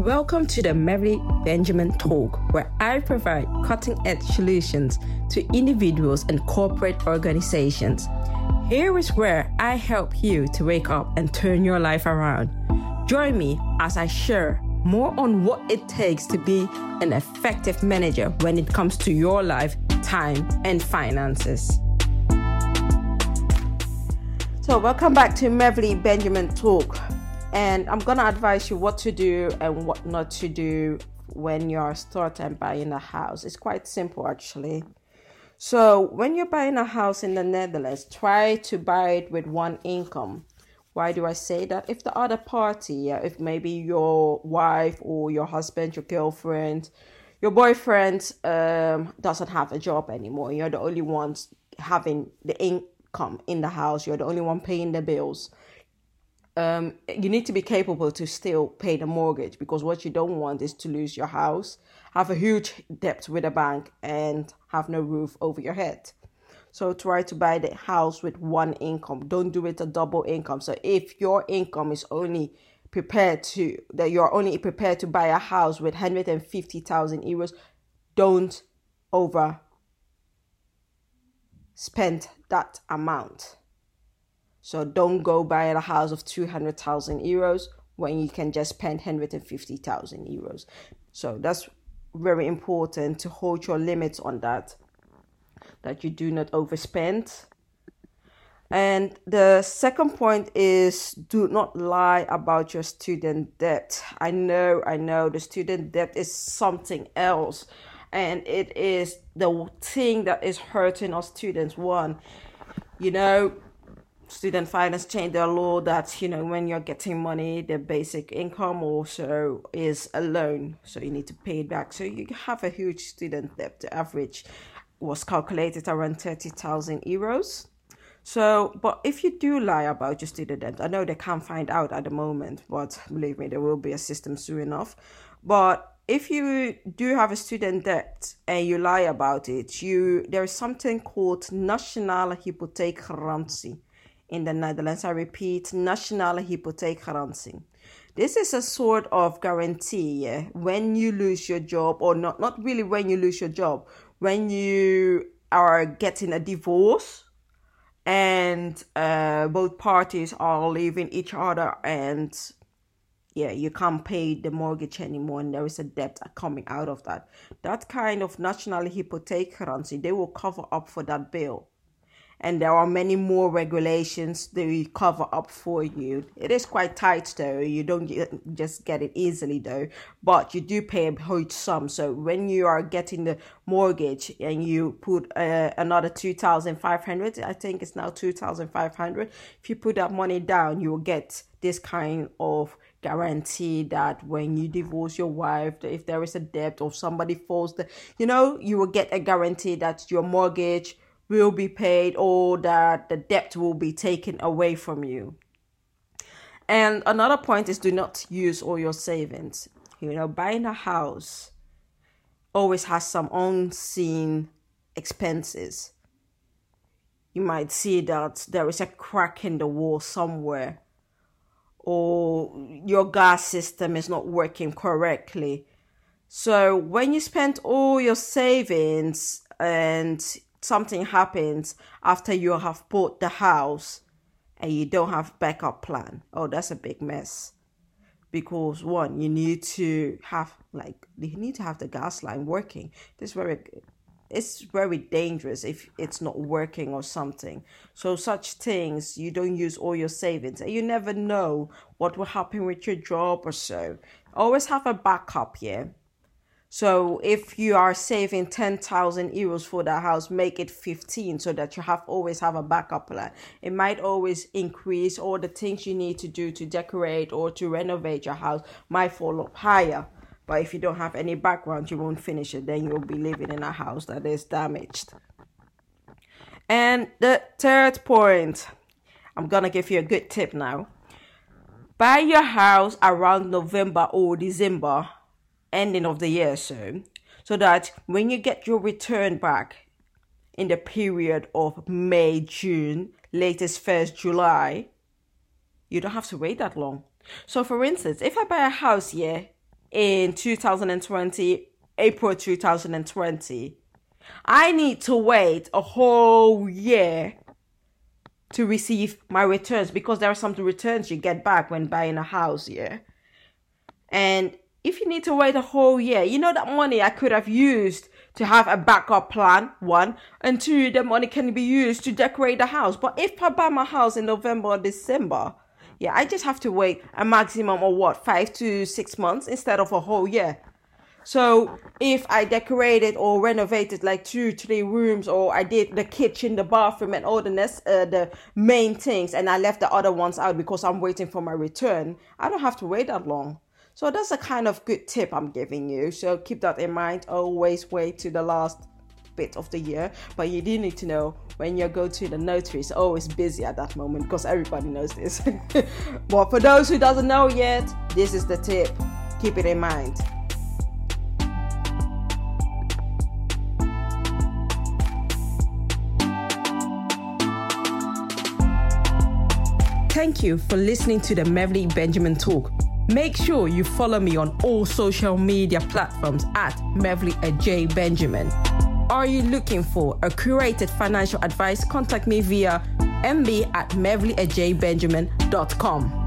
Welcome to the Mevly Benjamin Talk, where I provide cutting edge solutions to individuals and corporate organizations. Here is where I help you to wake up and turn your life around. Join me as I share more on what it takes to be an effective manager when it comes to your life, time, and finances. So, welcome back to Mevly Benjamin Talk and I'm gonna advise you what to do and what not to do when you're starting buying a house. It's quite simple actually. So when you're buying a house in the Netherlands, try to buy it with one income. Why do I say that? If the other party, if maybe your wife or your husband, your girlfriend, your boyfriend um, doesn't have a job anymore, you're the only ones having the income in the house, you're the only one paying the bills um, you need to be capable to still pay the mortgage because what you don't want is to lose your house, have a huge debt with a bank, and have no roof over your head. So try to buy the house with one income. Don't do it a double income. So if your income is only prepared to that you're only prepared to buy a house with 150,000 euros, don't over spend that amount. So don't go buy a house of 200,000 euros when you can just spend 150,000 euros. So that's very important to hold your limits on that, that you do not overspend. And the second point is do not lie about your student debt. I know, I know the student debt is something else, and it is the thing that is hurting our students. One, you know, student finance changed their law that you know when you're getting money the basic income also is a loan. So you need to pay it back. So you have a huge student debt. The average was calculated around 30,000 euros. So but if you do lie about your student debt i know they can't find out at the moment but believe me there will be a system soon enough. But if you do have a student debt and you lie about it you there is something called nationale hypotheekgarantie in the Netherlands. I repeat, nationale hypotheekgarantie. This is a sort of guarantee yeah, when you lose your job, or not, not really when you lose your job, when you are getting a divorce and uh, both parties are leaving each other and yeah you can't pay the mortgage anymore and there is a debt coming out of that that kind of national hypotheekgarantie they will cover up for that bill and there are many more regulations they cover up for you. It is quite tight though. You don't just get it easily though, but you do pay a huge sum. So when you are getting the mortgage and you put uh, another 2,500, I think it's now 2,500. If you put that money down, you will get this kind of guarantee that when you divorce your wife if there is a debt or somebody falls the you know you will get a guarantee that your mortgage will be paid or that the debt will be taken away from you. And another point is do not use all your savings. You know, buying a house always has some unseen expenses. You might see that there is a crack in the wall somewhere, or your gas system is not working correctly. So, when you spend all your savings and something happens after you have bought the house and you don't have backup plan. Oh that's a big mess. Because one you need to have like you need to have the gas line working. This very it's very dangerous if it's not working or something. So such things you don't use all your savings and you never know what will happen with your job or so. Always have a backup yeah so if you are saving 10,000 euros for that house, make it 15 so that you have always have a backup plan. It might always increase or the things you need to do to decorate or to renovate your house might fall up higher. But if you don't have any background, you won't finish it. Then you'll be living in a house that is damaged. And the third point, I'm going to give you a good tip now. Buy your house around November or December ending of the year so so that when you get your return back in the period of May, June, latest first July, you don't have to wait that long. So for instance, if I buy a house here in 2020, April 2020, I need to wait a whole year to receive my returns because there are some returns you get back when buying a house, yeah. And if you need to wait a whole year, you know that money I could have used to have a backup plan, one, and two, the money can be used to decorate the house. But if I buy my house in November or December, yeah, I just have to wait a maximum of what, five to six months instead of a whole year. So if I decorated or renovated like two, three rooms, or I did the kitchen, the bathroom, and all the nest, uh, the main things, and I left the other ones out because I'm waiting for my return, I don't have to wait that long. So that's a kind of good tip I'm giving you. So keep that in mind. Always wait to the last bit of the year, but you do need to know when you go to the notary. It's always busy at that moment because everybody knows this. but for those who doesn't know yet, this is the tip. Keep it in mind. Thank you for listening to the Mevly Benjamin Talk. Make sure you follow me on all social media platforms at Mevly J Benjamin. Are you looking for a curated financial advice? Contact me via mb at mevlyajbenjamin.com.